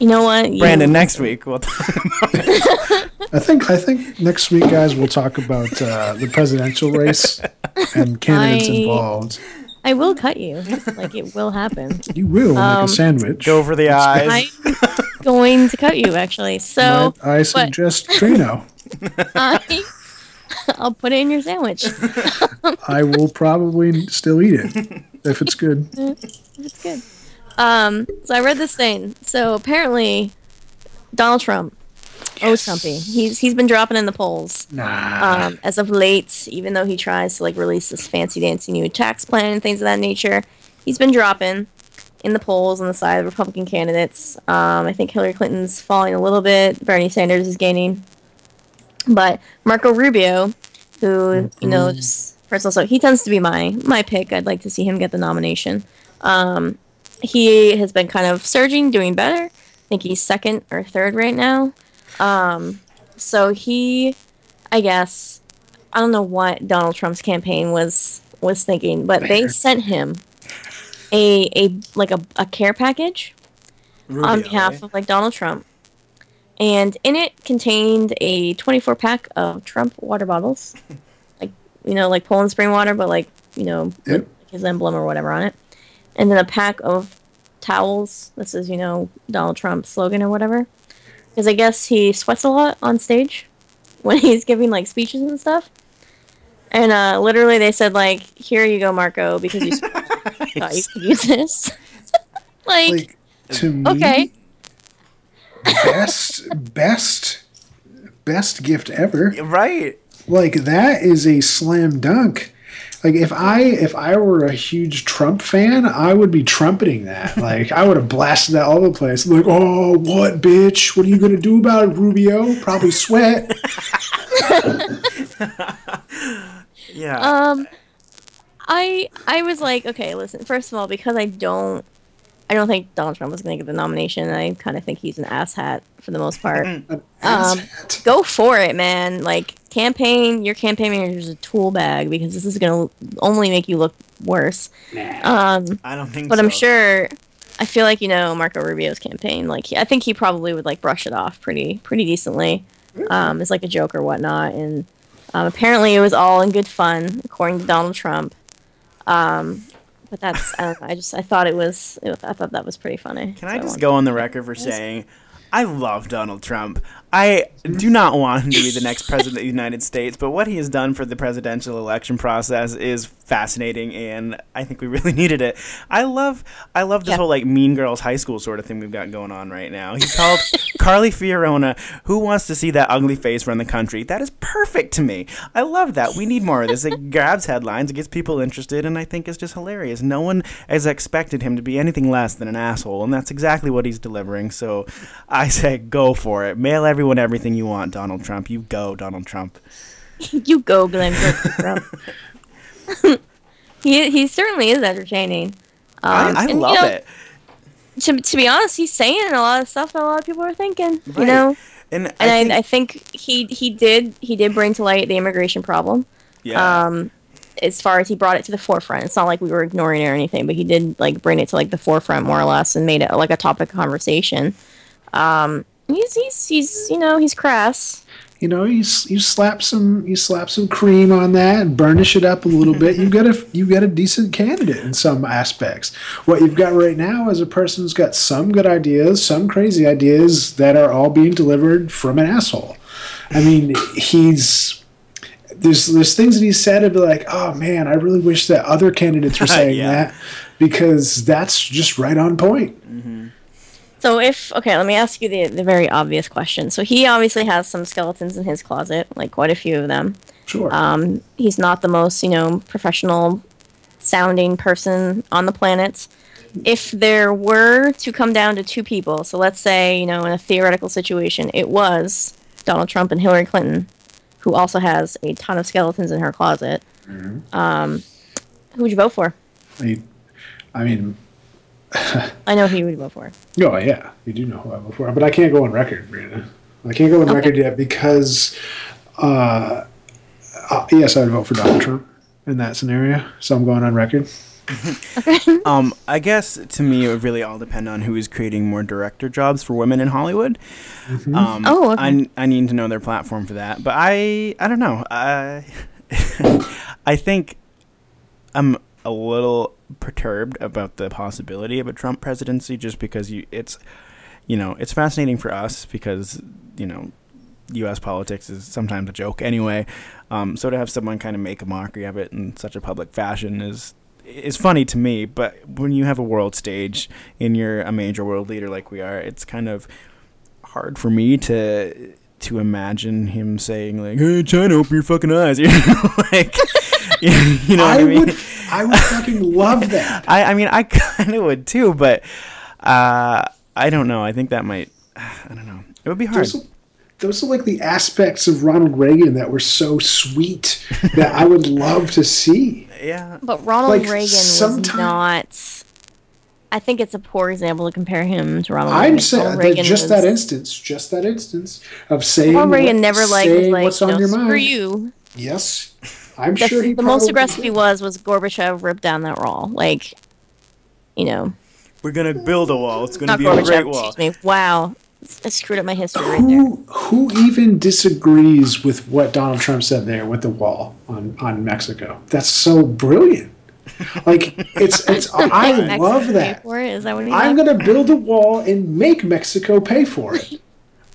You know what? You- Brandon, next week we'll talk about I think I think next week, guys, we'll talk about uh, the presidential race and candidates I- involved. I will cut you. Like it will happen. You will like Um, a sandwich. go over the eyes. I'm going to cut you actually. So but I suggest Drano. I, I'll put it in your sandwich. I will probably still eat it if it's good. It's good. Um, so I read this thing. So apparently, Donald Trump, oh Trumpy, he's he's been dropping in the polls Nah. um, as of late. Even though he tries to like release this fancy dancy new tax plan and things of that nature, he's been dropping in the polls on the side of Republican candidates. Um, I think Hillary Clinton's falling a little bit. Bernie Sanders is gaining, but Marco Rubio, who you know, just personal, so he tends to be my my pick. I'd like to see him get the nomination. Um, he has been kind of surging, doing better. I think he's second or third right now. Um, so he, I guess, I don't know what Donald Trump's campaign was was thinking, but they sent him a a like a, a care package on behalf eh? of like Donald Trump. And in it contained a 24 pack of Trump water bottles. like, you know, like Poland spring water, but like, you know, Yep. his emblem or whatever on it. And then a pack of towels. This is, you know, Donald Trump's slogan or whatever. Because I guess he sweats a lot on stage when he's giving like speeches and stuff. And uh, literally they said, like, here you go, Marco, because you thought you could use this. like, like to me, okay. best best best gift ever. Right. Like that is a slam dunk. Like if I if I were a huge Trump fan, I would be trumpeting that. Like I would have blasted that all over the place. Like, oh, what, bitch? What are you gonna do about it, Rubio? Probably sweat. Yeah. Um, I I was like, okay, listen. First of all, because I don't, I don't think Donald Trump was going to get the nomination. I kind of think he's an asshat for the most part. Um. Go for it, man. Like campaign, your campaign manager is a tool bag because this is going to only make you look worse. Um, I don't think but so. I'm sure. I feel like you know Marco Rubio's campaign. Like I think he probably would like brush it off pretty pretty decently. Um, as like a joke or whatnot, and um, apparently it was all in good fun, according to Donald Trump. Um, but that's I, don't know, I just I thought it was, I thought that was pretty funny. Can I just wanted- go on the record for saying I love Donald Trump. I do not want him to be the next president of the United States, but what he has done for the presidential election process is fascinating and I think we really needed it. I love I love this Yeah. whole like mean girls high school sort of thing we've got going on right now. He called Carly Fiorina, who wants to see that ugly face run the country. That is perfect to me. I love that. We need more of this. It grabs headlines, it gets people interested, and I think it's just hilarious. No one has expected him to be anything less than an asshole, and that's exactly what he's delivering. So I say go for it. Mail everyone everything you want, Donald Trump. You go, Donald Trump. you go, Glenn Trump. he he certainly is entertaining. Um, I, I and, you love know, it. To, to be honest, he's saying a lot of stuff that a lot of people are thinking. You know. And, I and think, I, I think he he did he did bring to light the immigration problem. yeah. Um, as far as he brought it to the forefront, it's not like we were ignoring it or anything, but he did like bring it to like the forefront more or less and made it like a topic of conversation. Um, he's he's he's you know he's crass. You know, you you slap some you slap some cream on that and burnish it up a little bit. You got a you got a decent candidate in some aspects. What you've got right now is a person who's got some good ideas, some crazy ideas that are all being delivered from an asshole. I mean, he's there's there's things that he said to be like, oh man, I really wish that other candidates were saying Yeah. that because that's just right on point. Mm-hmm. So if okay, let me ask you the the very obvious question. So he obviously has some skeletons in his closet, like quite a few of them. Sure. Um, he's not the most, you know, professional sounding person on the planet. If there were to come down to two people, so let's say, you know, in a theoretical situation, it was Donald Trump and Hillary Clinton, who also has a ton of skeletons in her closet. Um, who would you vote for? I, I mean, I know who you would vote for. Oh yeah, you do know who I vote for, but I can't go on record, Brianna. I can't go on record yet because, uh, uh, yes, I would vote for Donald Trump in that scenario. So I'm going on record. Um, I guess to me it would really all depend on who is creating more director jobs for women in Hollywood. Um, Oh, okay. I, I need to know their platform for that, but I I don't know. I I think I'm a little perturbed about the possibility of a Trump presidency, just because you it's you know it's fascinating for us because you know U.S. politics is sometimes a joke anyway. Um, so to have someone kind of make a mockery of it in such a public fashion is is funny to me. But when you have a world stage and you're a major world leader like we are, it's kind of hard for me to to imagine him saying like, "Hey, China, open your fucking eyes," you know, like, you know what I I mean? would, I would fucking love that. I, I mean, I kind of would too, but uh, I don't know. I think that might, I don't know. It would be hard. Those, those are like the aspects of Ronald Reagan that were so sweet that I would love to see. Yeah. But Ronald Like, Reagan was not. I think it's a poor example to compare him to Ronald Reagan. I'm saying Ronald that Reagan just was- that instance, just that instance of saying Ronald Reagan what- never like was saying like, what's you on your screw mind. you. Yes, I'm The, sure he. the most probably aggressive he was was Gorbachev ripped down that wall. Like, you know, We're going to build a wall. It's going to not be a great wall. Excuse me. Wow, I screwed up my history right there. Who who even disagrees with what Donald Trump said there with the wall on on Mexico? That's so brilliant. Like it's it's I love pay that. For that what I'm meant? gonna build a wall and make Mexico pay for it.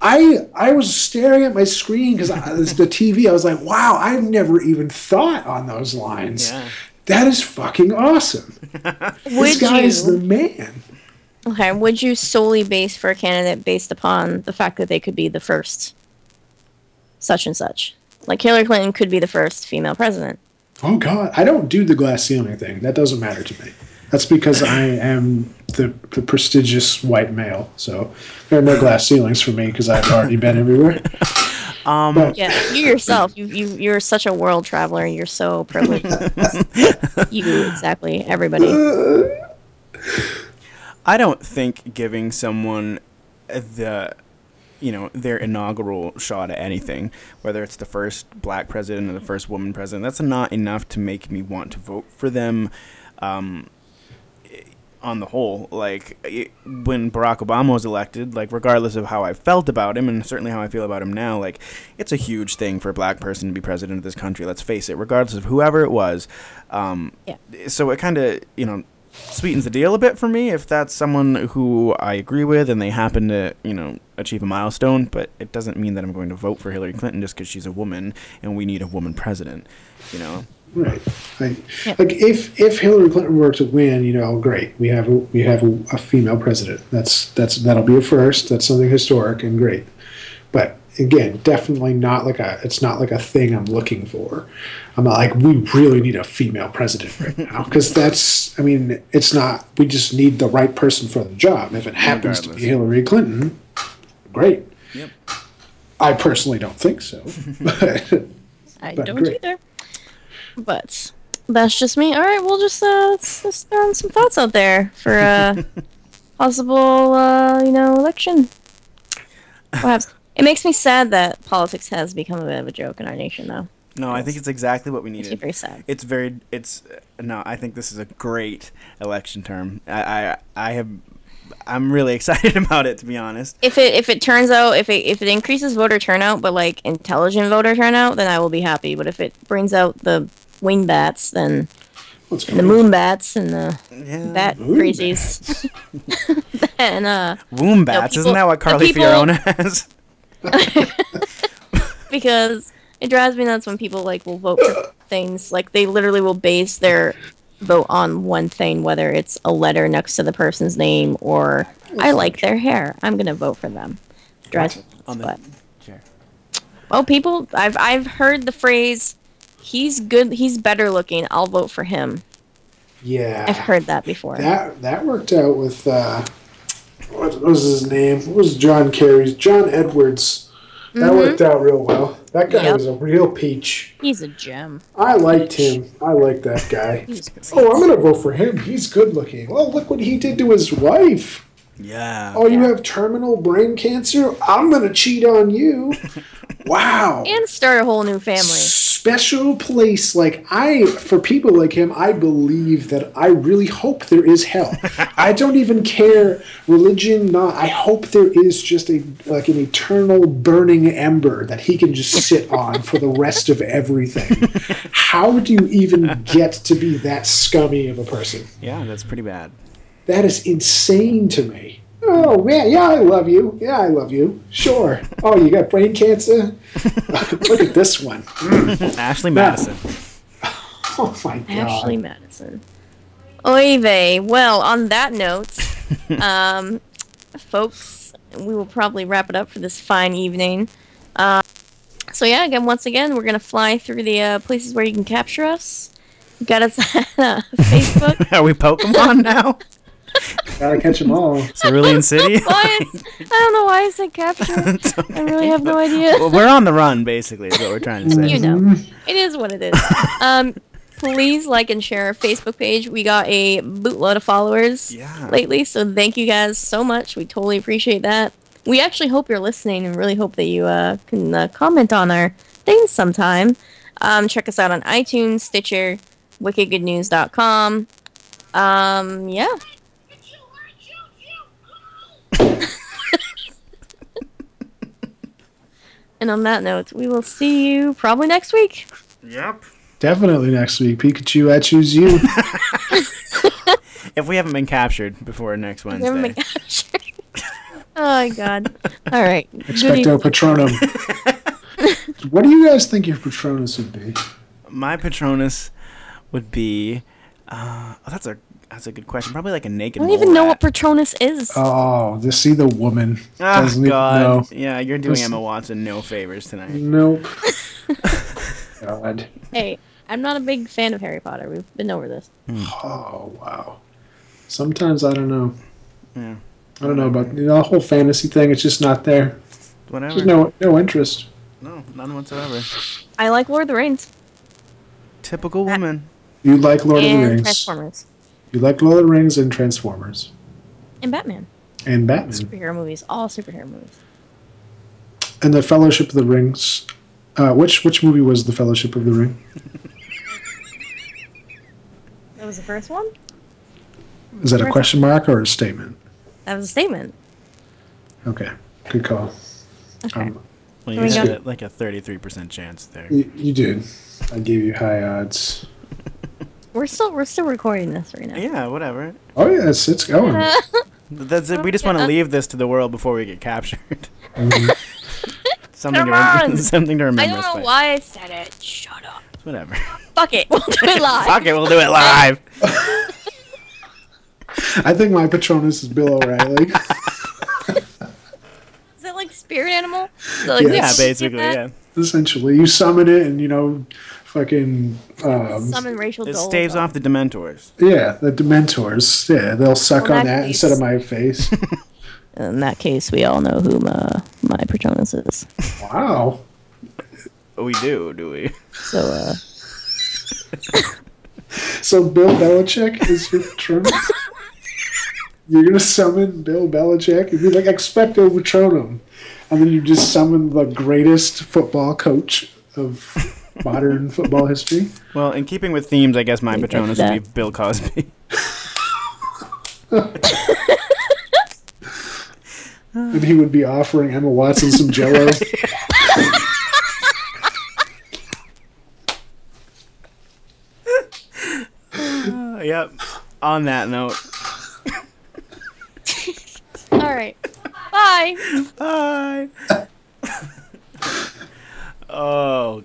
I I was staring at my screen because the TV. I was like, wow, I've never even thought on those lines. Yeah. That is fucking awesome. this guy you? is the man. Okay, would you solely base for a candidate based upon the fact that they could be the first such and such? Like Hillary Clinton could be the first female president. Oh God, I don't do the glass ceiling thing. That doesn't matter to me. That's because I am the, the prestigious white male. So there are no glass ceilings for me because I've already been everywhere. Um, But Yeah, you yourself, you you you're such a world traveler. You're so privileged. you exactly everybody. I don't think giving someone the you know their inaugural shot at anything, whether it's the first black president or the first woman president, that's not enough to make me want to vote for them. Um, on the whole, like it, when Barack Obama was elected, like regardless of how I felt about him, and certainly how I feel about him now, like it's a huge thing for a black person to be president of this country. Let's face it, regardless of whoever it was. Um, Yeah. So it kind of you know sweetens the deal a bit for me if that's someone who I agree with and they happen to, you know, achieve a milestone, but it doesn't mean that I'm going to vote for Hillary Clinton just because she's a woman and we need a woman president, you know? Right. Like, Yeah. like if if Hillary Clinton were to win, you know, great. We have a, we have a, a female president. That's that's that'll be a first. That's something historic and great. But again, definitely not like a. It's not like a thing I'm looking for. I'm not like we really need a female president right now because that's. I mean, it's not. We just need the right person for the job. If it happens to be Hillary Clinton, great. Yep. I personally don't think so. but I But don't great. either. But that's just me. All right, we'll just uh, let's, let's throw some thoughts out there for a possible, uh, you know, election. Perhaps it makes me sad that politics has become a bit of a joke in our nation, though. No, I think it's exactly what we needed. very sad. It's very, it's, uh, no, I think this is a great election term. I, I, I have, I'm really excited about it, to be honest. If it if it turns out if it if it increases voter turnout, but like intelligent voter turnout, then I will be happy. But if it brings out the wing bats, then let's and the moon bats and the Yeah. bat Moon crazies, then uh. Womb bats, people- isn't that what Carly people- Fiorina has? because it drives me nuts when people like will vote for things like they literally will base their vote on one thing whether it's a letter next to the person's name or i like their hair i'm gonna vote for them drives me nuts, On the but chair. well people i've i've heard the phrase he's good he's better looking i'll vote for him Yeah. i've heard that before That that worked out with uh, what was his name? What was John Kerry's? John Edwards. That worked out real well. That guy Mm-hmm. Yep. was a real peach. he's a gem I liked him. I liked that guy. Oh, I'm gonna vote for him. He's good looking. Well, look what he did to his wife. Yeah. Oh, you Yeah. have terminal brain cancer. I'm gonna cheat on you. Wow. and start a whole new family special place. Like I, for people like him, I believe that I really hope there is hell. I don't even care religion. Not. I hope there is just a like an eternal burning ember that he can just sit on for the rest of everything. How do you even get to be that scummy of a person? Yeah, that's pretty bad. That is insane to me. Oh man, yeah, I love you. Yeah, I love you. Sure. Oh, you got brain cancer? Look at this one. Ashley Madison. Oh my god. Ashley Madison. Oy vey. Well, on that note, um, folks, we will probably wrap it up for this fine evening. Uh, so yeah, again, once again, we're gonna fly through the uh, places where you can capture us. You got us at uh, Facebook. Are we Pokemon now? Gotta catch them all. Cerulean City? Why is- I don't know why I said capture. I really have no idea. well, we're on the run, basically, is what we're trying to say. you know, it is what it is. Um, please like and share our Facebook page. We got a bootload of followers Yeah. lately, so thank you guys so much. We totally appreciate that. We actually hope you're listening and really hope that you uh, can uh, comment on our things sometime. Um, check us out on iTunes, Stitcher, wickedgoodnews.com. Um, yeah. And on that note, we will see you probably next week. Yep. Definitely next week. Pikachu, I choose you. If we haven't been captured before next Never Wednesday. mind. oh my god. All right. Expecto. Patronum. what do you guys think your Patronus would be? My Patronus would be. Uh, oh, that's a that's a good question. Probably like a naked. I don't even know what Patronus is. Oh, to see the woman. Oh Doesn't even God! know. Yeah, you're doing Just- Emma Watson no favors tonight. Nope. God. Hey, I'm not a big fan of Harry Potter. We've been over this. Hmm. Oh wow. Sometimes I don't know. Yeah, I don't know about you know, the whole fantasy thing. It's just not there. whatever. There's no no interest. no, none whatsoever. I like Lord of the Rings Typical woman. You like Lord of the and Rings. Transformers You like Lord of the Rings and Transformers and Batman. and Batman Superhero movies. All superhero movies. and the Fellowship of the Rings. Uh, which which movie was the Fellowship of the Ring? That was the first one? Is that a question mark or a statement? That was a statement. Okay, good call. Okay. Um, Well, you we got like a 33% chance there. you, you did. I gave you high odds. We're still we're still recording this right now. Yeah, whatever. Oh yes, it's going. That's it. We just want to leave this to the world before we get captured. Mhm. something, to Come rem- on! something to remember. I don't us know by. why I said it. Shut up. Whatever. Fuck it. We'll do it live. Fuck it, we'll do it live. I think my Patronus is Bill O'Reilly. Is it like spirit animal? Is it like Yeah, yeah, basically, yeah. Essentially, you summon it, and you know, fucking um, Summon racial It staves off the Dementors. yeah, the Dementors. Yeah, they'll suck Well, on that that case- instead of my face. In that case, we all know who my, my Patronus is. wow. We do, do we? So, uh, So Bill Belichick is your Patronus. You're gonna summon Bill Belichick and be like expecto patronum, and then you just summon the greatest football coach of modern football history. Well, in keeping with themes, I guess my Leave it Patronus at would be Bill Cosby. And he would be offering Emma Watson some Jello. Uh, yep. On that note, all right. Bye. bye. oh.